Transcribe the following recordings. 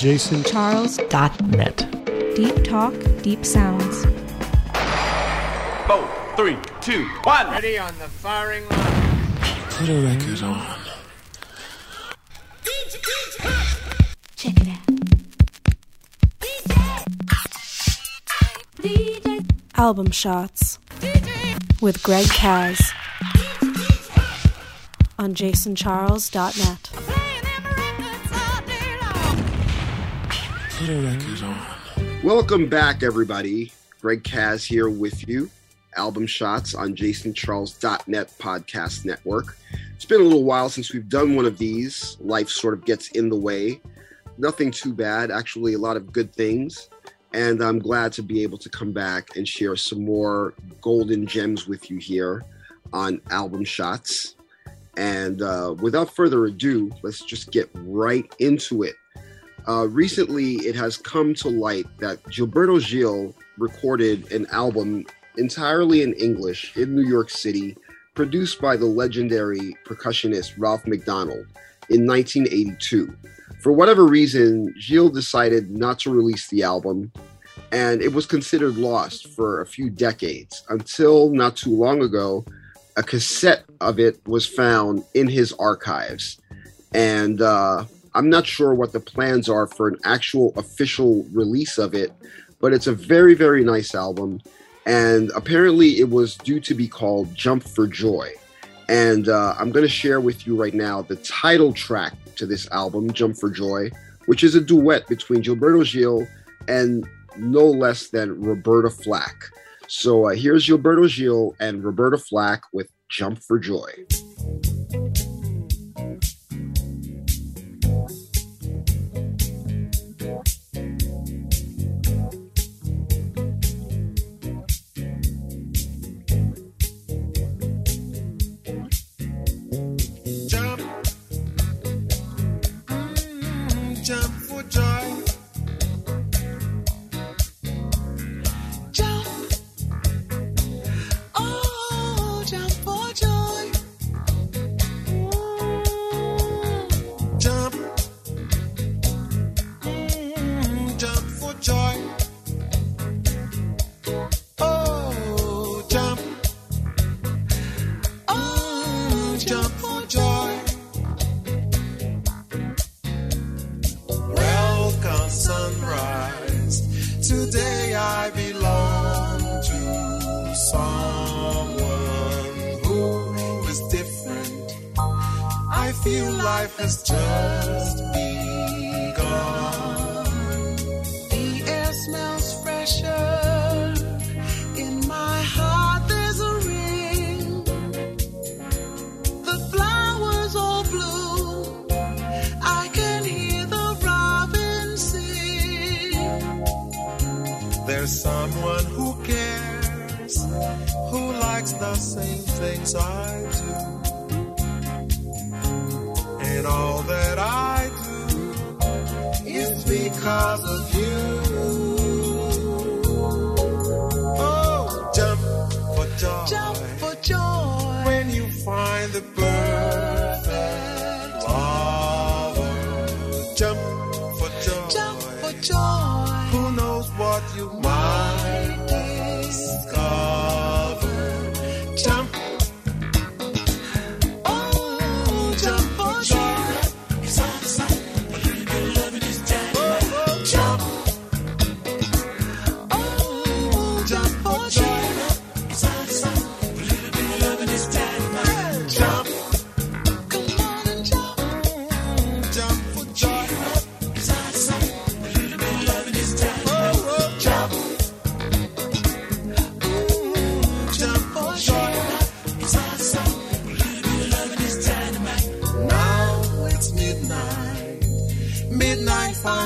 JasonCharles.net. Deep talk, deep sounds. Four, three, two, one. Ready on the firing line. Put a record on. Check it out. Album shots with Greg Caz on JasonCharles.net. Put a record on. Welcome back, everybody. Greg Caz here with you. Album Shots on JasonCharles.net podcast network. It's been a little while since we've done one of these. Life sort of gets in the way. Nothing too bad, actually, a lot of good things. And I'm glad to be able to come back and share some more golden gems with you here on Album Shots. And uh, without further ado, let's just get right into it. Uh, recently, it has come to light that Gilberto Gil recorded an album entirely in English in New York City, produced by the legendary percussionist Ralph MacDonald in 1982. For whatever reason, Gil decided not to release the album, and it was considered lost for a few decades until not too long ago, a cassette of it was found in his archives. And uh, I'm not sure what the plans are for an actual official release of it, but it's a very, very nice album. And apparently, it was due to be called Jump for Joy. And uh, I'm going to share with you right now the title track to this album, Jump for Joy, which is a duet between Gilberto Gil and no less than Roberta Flack. So uh, here's Gilberto Gil and Roberta Flack with Jump for Joy. Feel life has just begun. The air smells fresher. In my heart there's a ring. The flowers all bloom. I can hear the robin sing. There's someone who cares, who likes the same things I do. That I do is because of you. Oh, jump for joy. Jump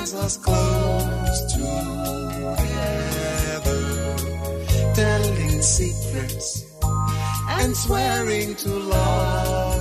Midnight us close together, telling secrets and swearing to love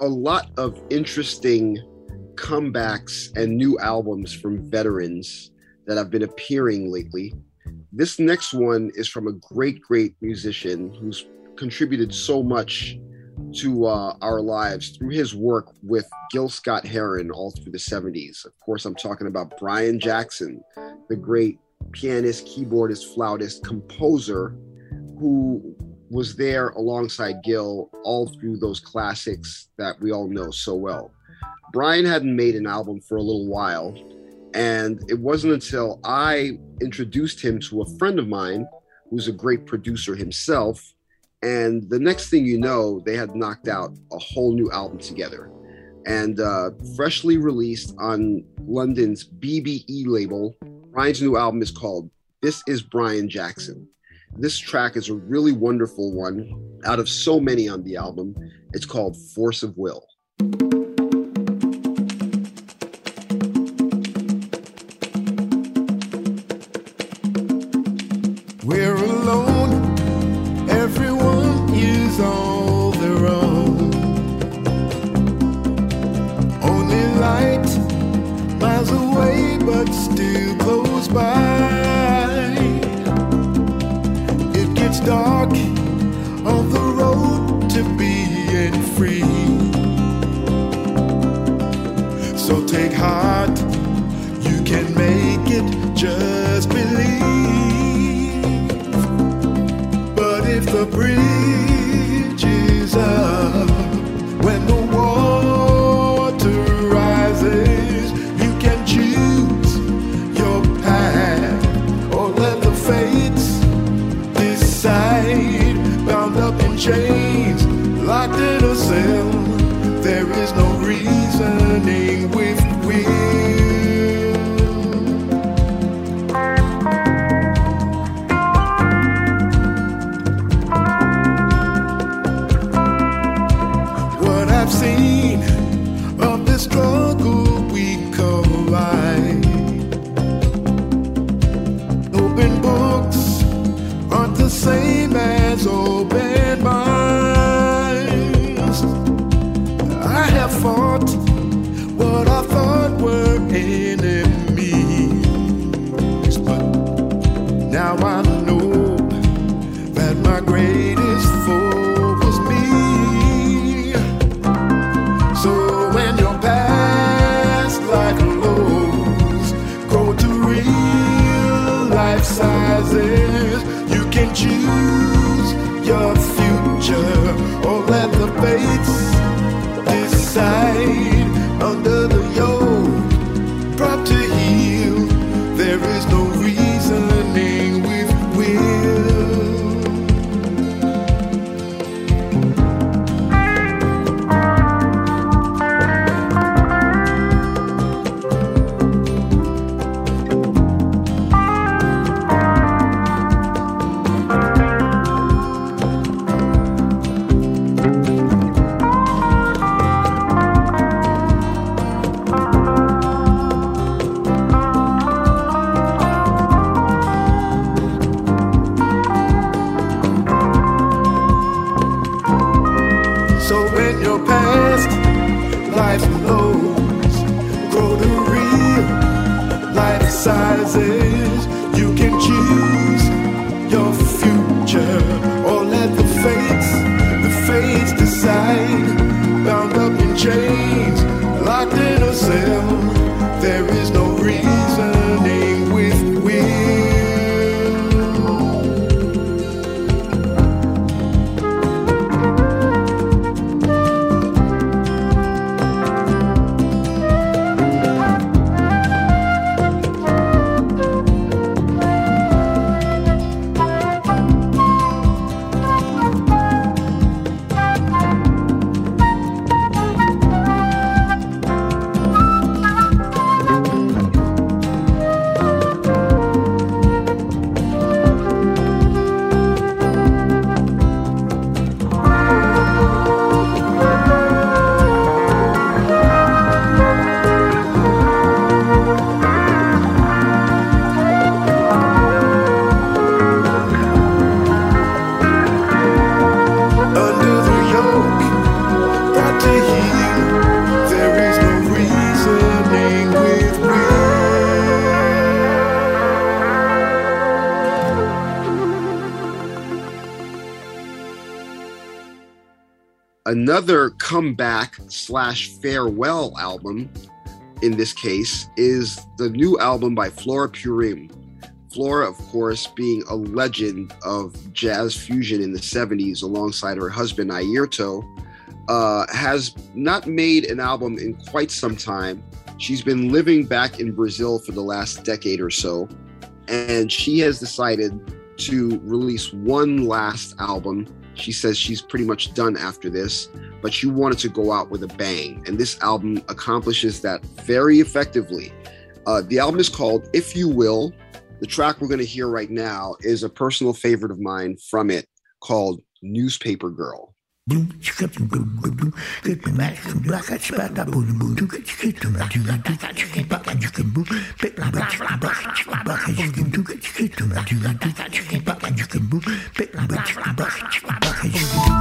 a lot of interesting comebacks and new albums from veterans that have been appearing lately. This next one is from a great, great musician who's contributed so much to uh, our lives through his work with Gil Scott Heron all through the 70s. Of course, I'm talking about Brian Jackson, the great pianist, keyboardist, flautist, composer who was there alongside Gil all through those classics that we all know so well. Brian hadn't made an album for a little while, and it wasn't until I introduced him to a friend of mine who's a great producer himself. And the next thing you know, they had knocked out a whole new album together. And uh, freshly released on London's BBE label, Brian's new album is called This Is Brian Jackson. This track is a really wonderful one out of so many on the album. It's called Force of Will. Another comeback slash farewell album, in this case, is the new album by Flora Purim. Flora, of course, being a legend of jazz fusion in the 70s alongside her husband Airto, uh, has not made an album in quite some time. She's been living back in Brazil for the last decade or so, and she has decided to release one last album. She says she's pretty much done after this, but she wanted to go out with a bang, and this album accomplishes that very effectively. Uh, the album is called If You Will. The track we're going to hear right now is a personal favorite of mine from it called Newspaper Girl. Ba-ba-da-da-da.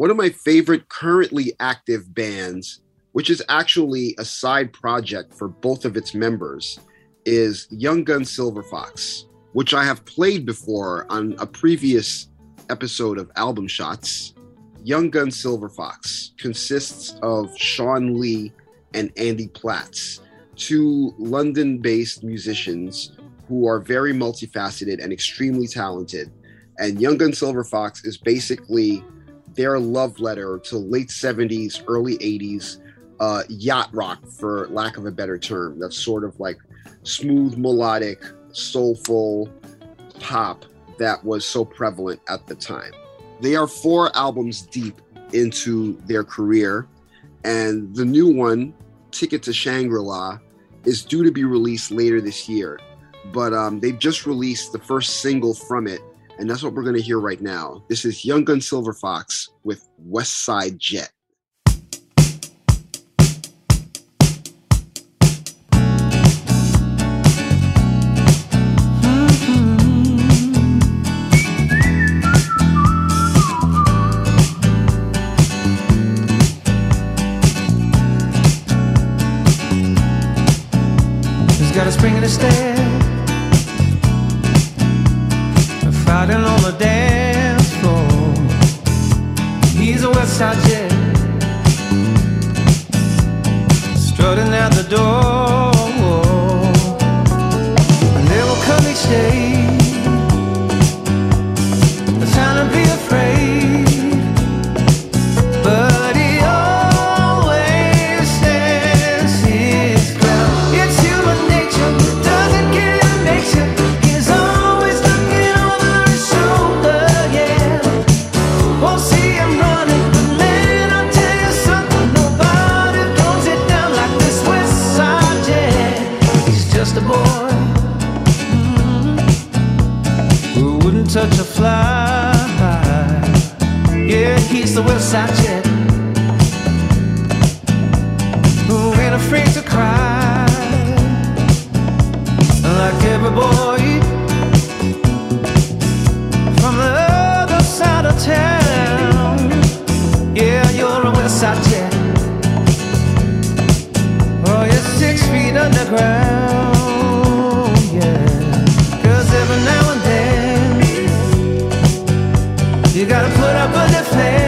One of my favorite currently active bands, which is actually a side project for both of its members, is Young Gun Silver Fox, which I have played before on a previous episode of Album Shots. Young Gun Silver Fox consists of Shawn Lee and Andy Platts, two London based musicians who are very multifaceted and extremely talented. And Young Gun Silver Fox is basically their love letter to late 70s, early 80s uh, yacht rock, for lack of a better term. That's sort of like smooth, melodic, soulful pop that was so prevalent at the time. They are four albums deep into their career, and the new one, Ticket to Shangri La, is due to be released later this year. But um, they've just released the first single from it, and that's what we're going to hear right now. This is Young Gun Silver Fox with West Side Jet. Got a spring in his step. Gotta put up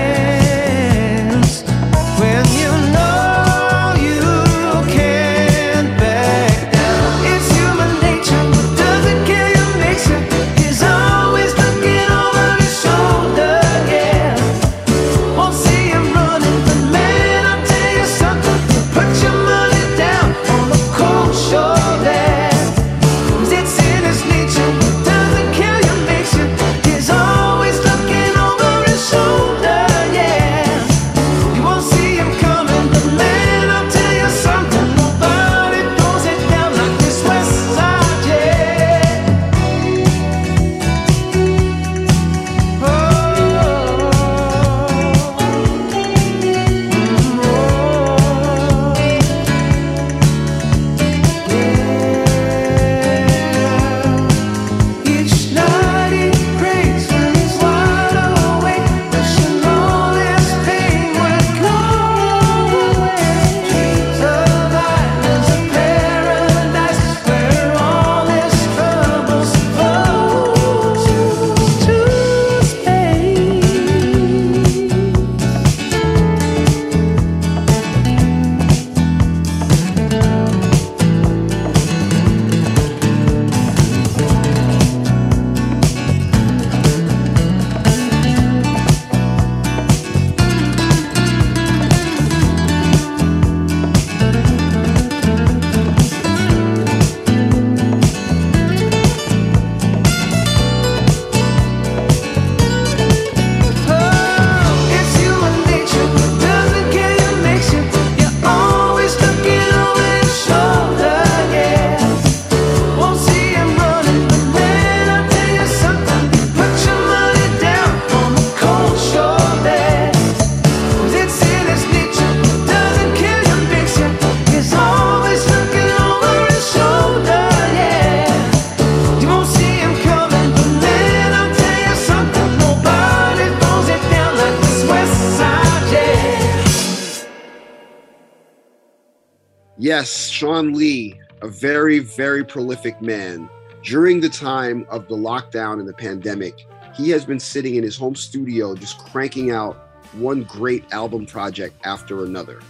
Shawn Lee, a very, very prolific man. During the time of the lockdown and the pandemic, he has been sitting in his home studio just cranking out one great album project after another.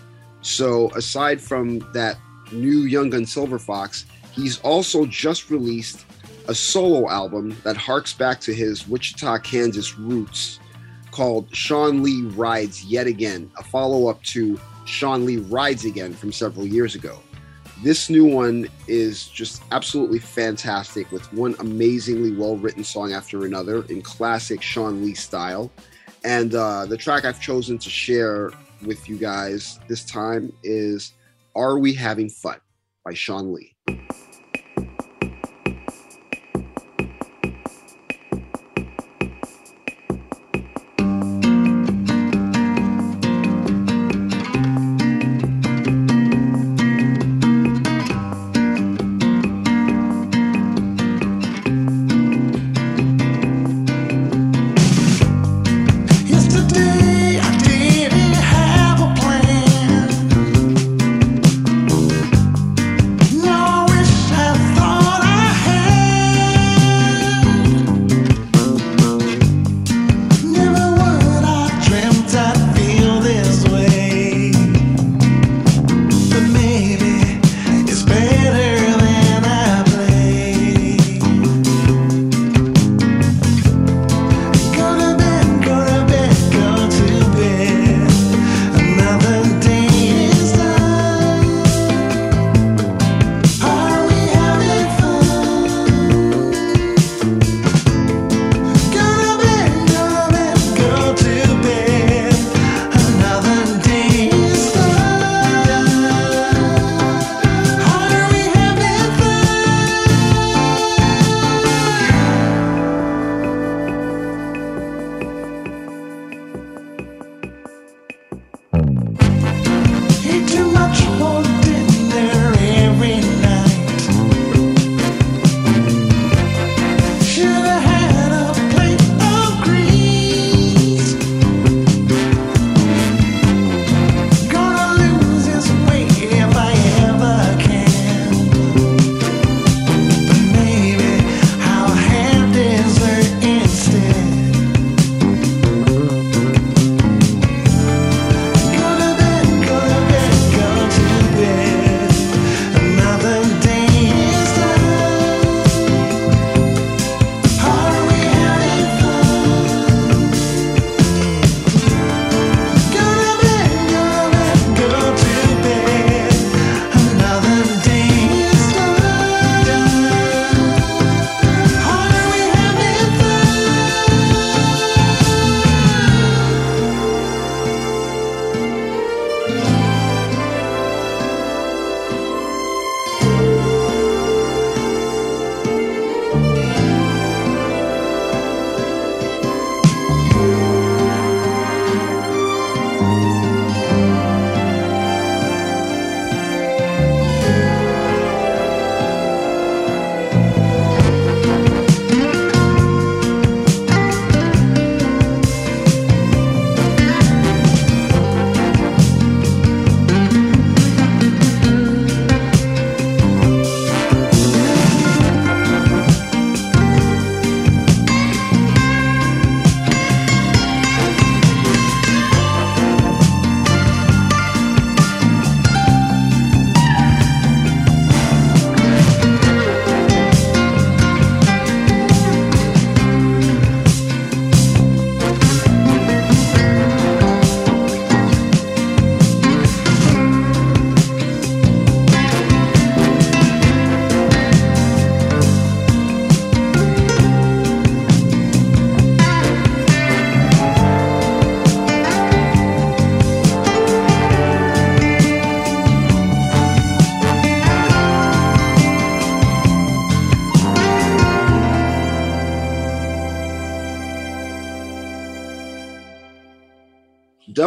So, aside from that new Young Gun Silver Fox, he's also just released a solo album that harks back to his Wichita, Kansas roots called Shawn Lee Rides Yet Again, a follow up to Shawn Lee Rides Again from several years ago. This new one is just absolutely fantastic with one amazingly well written song after another in classic Shawn Lee style. And uh, the track I've chosen to share with you guys this time is Are We Having Fun by Shawn Lee.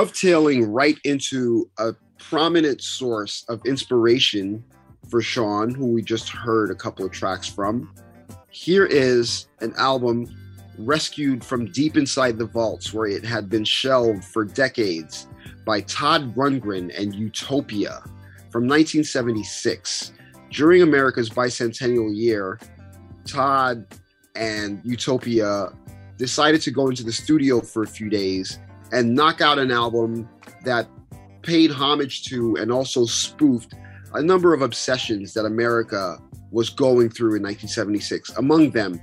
Dovetailing right into a prominent source of inspiration for Shawn, who we just heard a couple of tracks from. Here is an album rescued from deep inside the vaults where it had been shelved for decades by Todd Rundgren and Utopia from 1976. During America's bicentennial year, Todd and Utopia decided to go into the studio for a few days and knock out an album that paid homage to and also spoofed a number of obsessions that America was going through in 1976. Among them,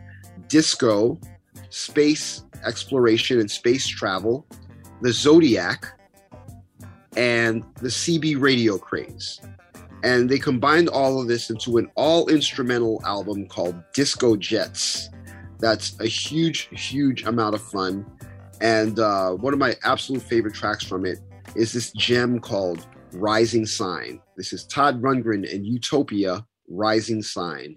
disco, space exploration and space travel, the Zodiac, and the CB radio craze. And they combined all of this into an all instrumental album called Disco Jets. That's a huge, huge amount of fun. And uh, one of my absolute favorite tracks from it is this gem called Rising Sign. This is Todd Rundgren and Utopia Rising Sign.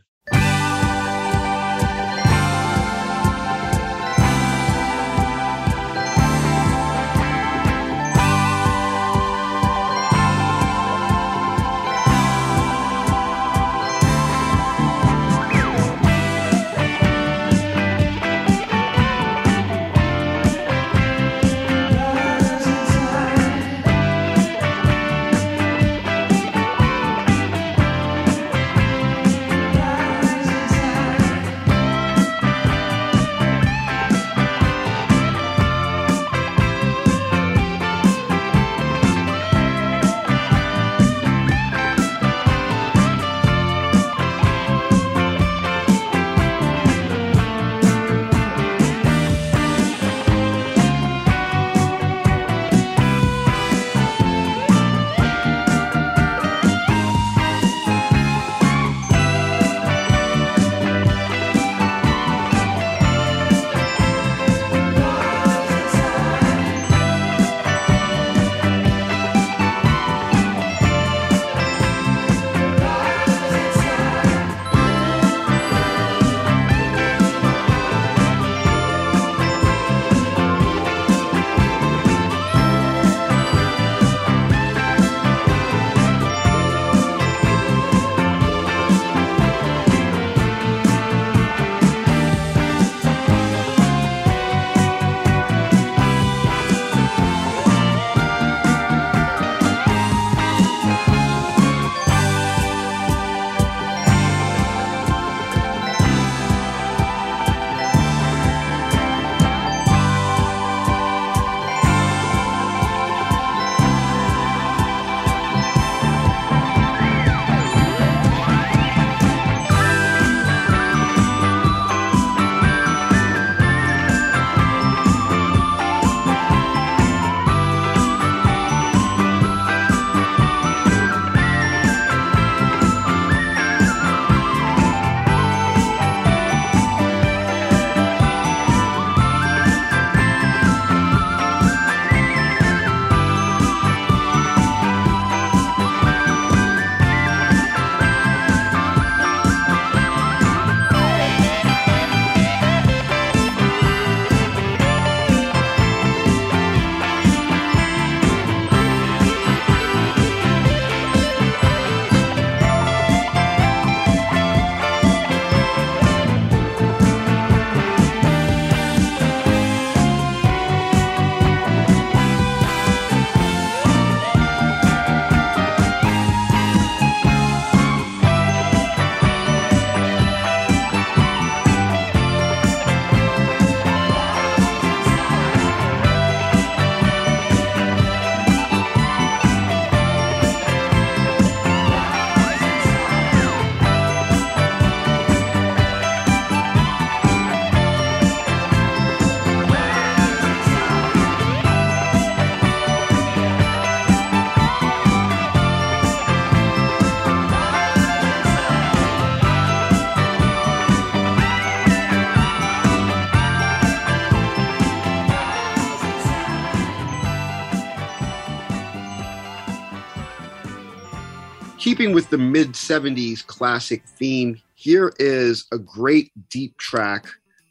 Keeping with the mid 70s classic theme, here is a great deep track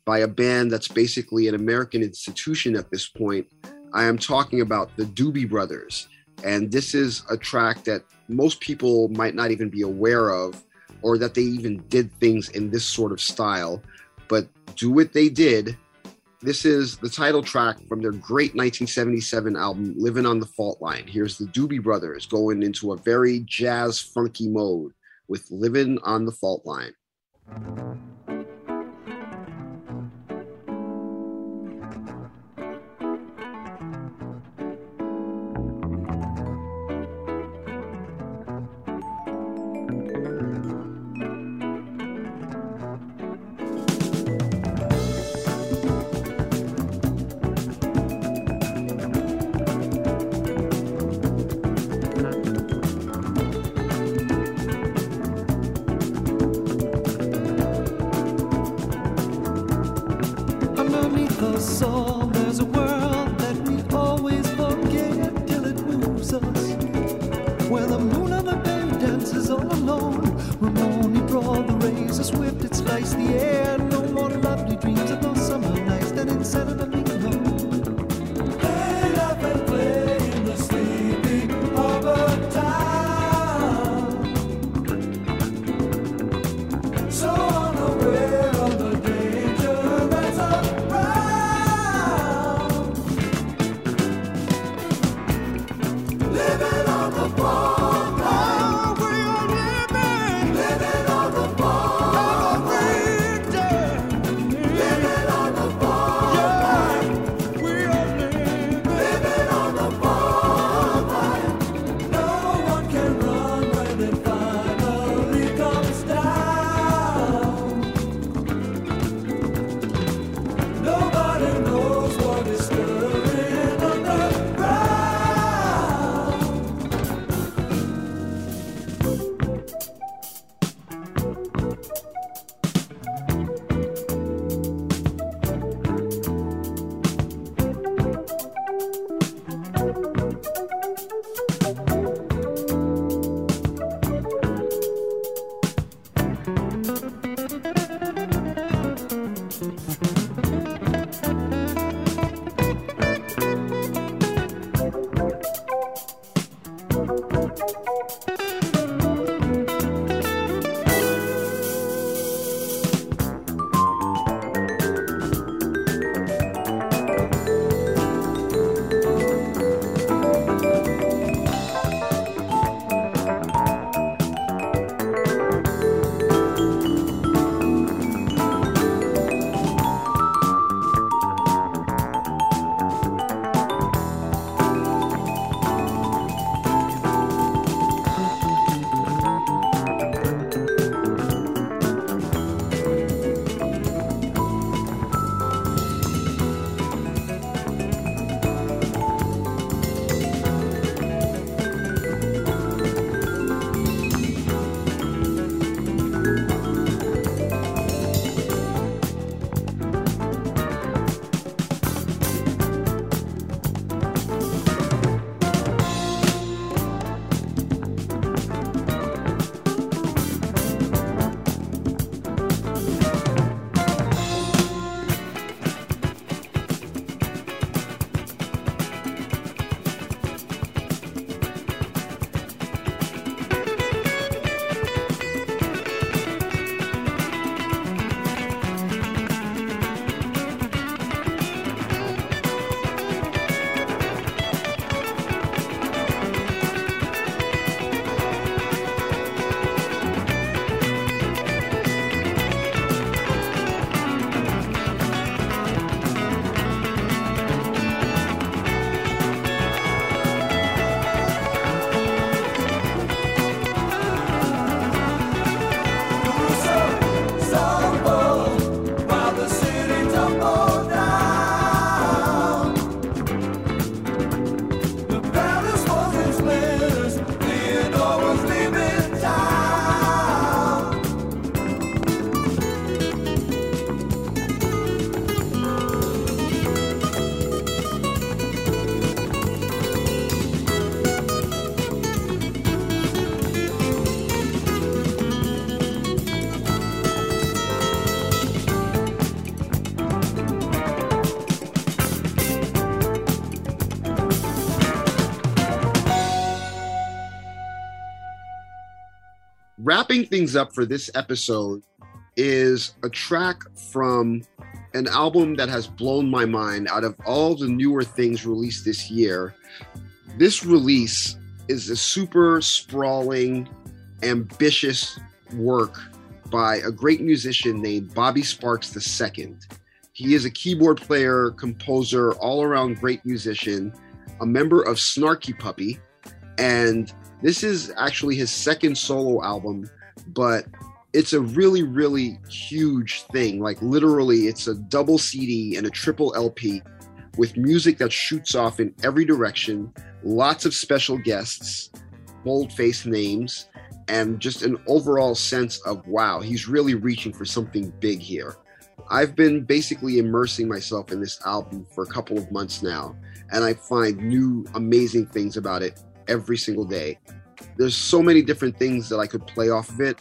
by a band that's basically an American institution at this point. I am talking about the Doobie Brothers. And this is a track that most people might not even be aware of, or that they even did things in this sort of style. But do what they did, this is the title track from their great 1977 album, Living on the Fault Line. Here's the Doobie Brothers going into a very jazz funky mode with Living on the Fault Line. wrapping things up for this episode is a track from an album that has blown my mind out of all the newer things released this year. This release is a super sprawling, ambitious work by a great musician named Bobby Sparks II. He is a keyboard player, composer, all around great musician, a member of Snarky Puppy, and this is actually his second solo album but it's a really, really huge thing. Like, literally, it's a double CD and a triple LP with music that shoots off in every direction, lots of special guests, bold faced names, and just an overall sense of wow, he's really reaching for something big here. I've been basically immersing myself in this album for a couple of months now, and I find new amazing things about it every single day. There's so many different things that I could play off of it,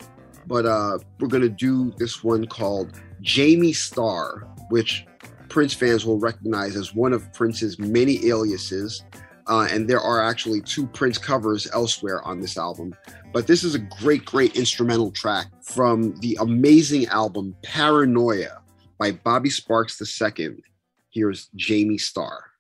but uh, we're to do this one called Jamie Starr, which Prince fans will recognize as one of Prince's many aliases. Uh, and there are actually two Prince covers elsewhere on this album. But this is a great, great instrumental track from the amazing album Paranoia by Bobby Sparks II. Here's Jamie Starr.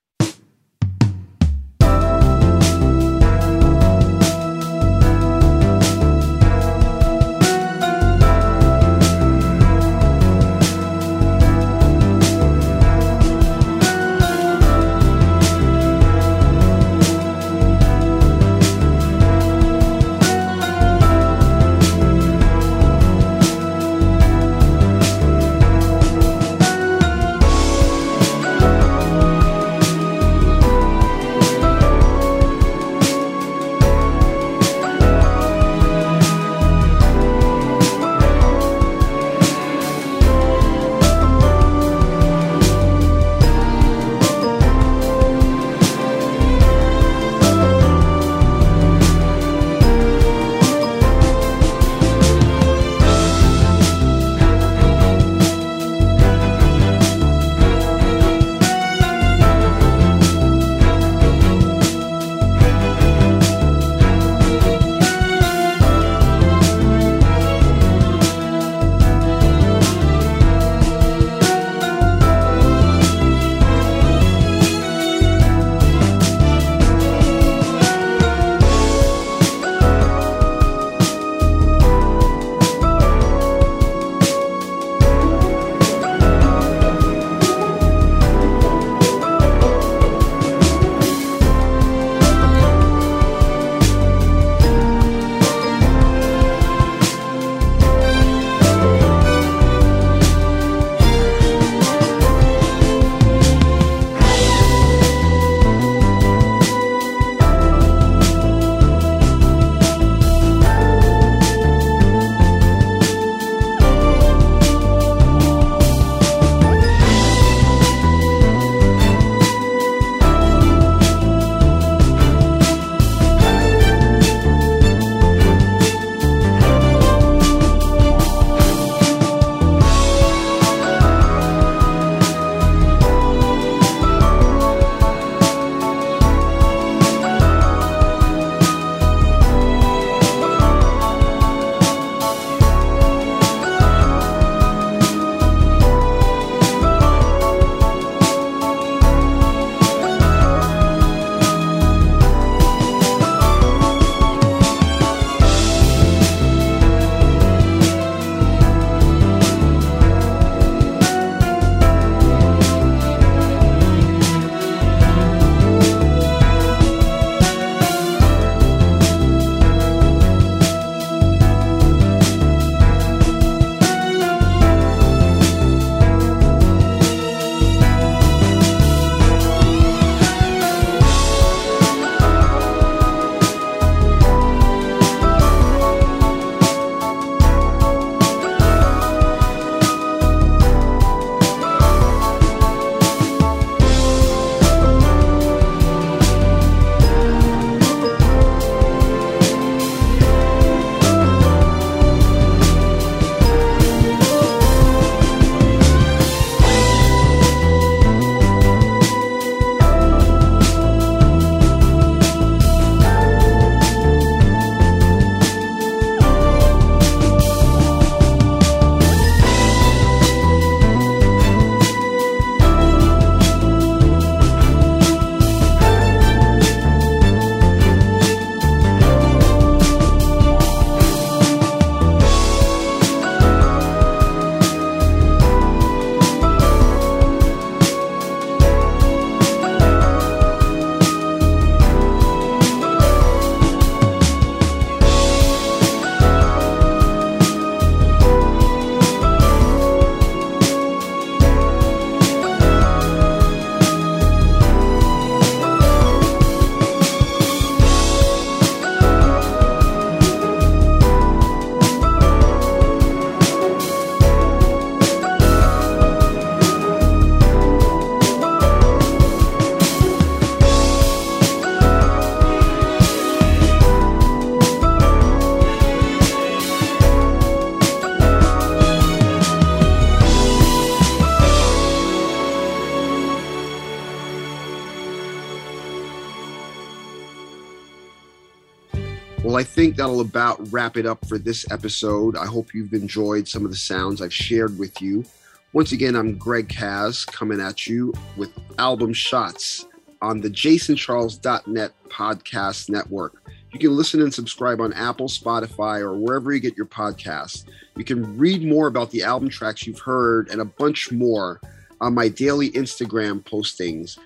Well, I think that'll about wrap it up for this episode. I hope you've enjoyed some of the sounds I've shared with you. Once again, I'm Greg Caz coming at you with album shots on the jasoncharles.net podcast network. You can listen and subscribe on Apple, Spotify, or wherever you get your podcasts. You can read more about the album tracks you've heard and a bunch more on my daily Instagram postings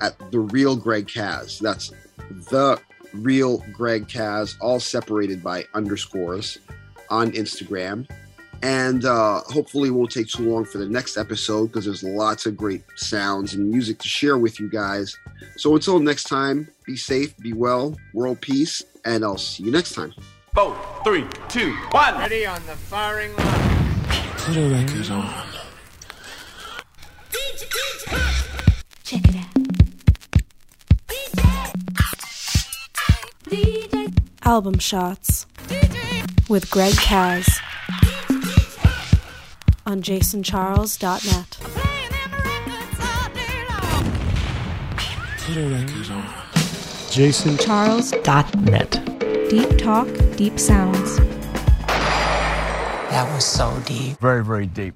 at the real Greg Caz. That's the real Greg Caz, all separated by underscores on Instagram. And uh, hopefully, it won't take too long for the next episode because there's lots of great sounds and music to share with you guys. So until next time, be safe, be well, world peace, and I'll see you next time. Four, three, two, one. Ready on the firing line. Put a record on. Check it out. Album shots with Greg Caz on jasoncharles.net. Put a record on. Charles.net. Deep talk, deep sounds. That was so deep. Very, very deep.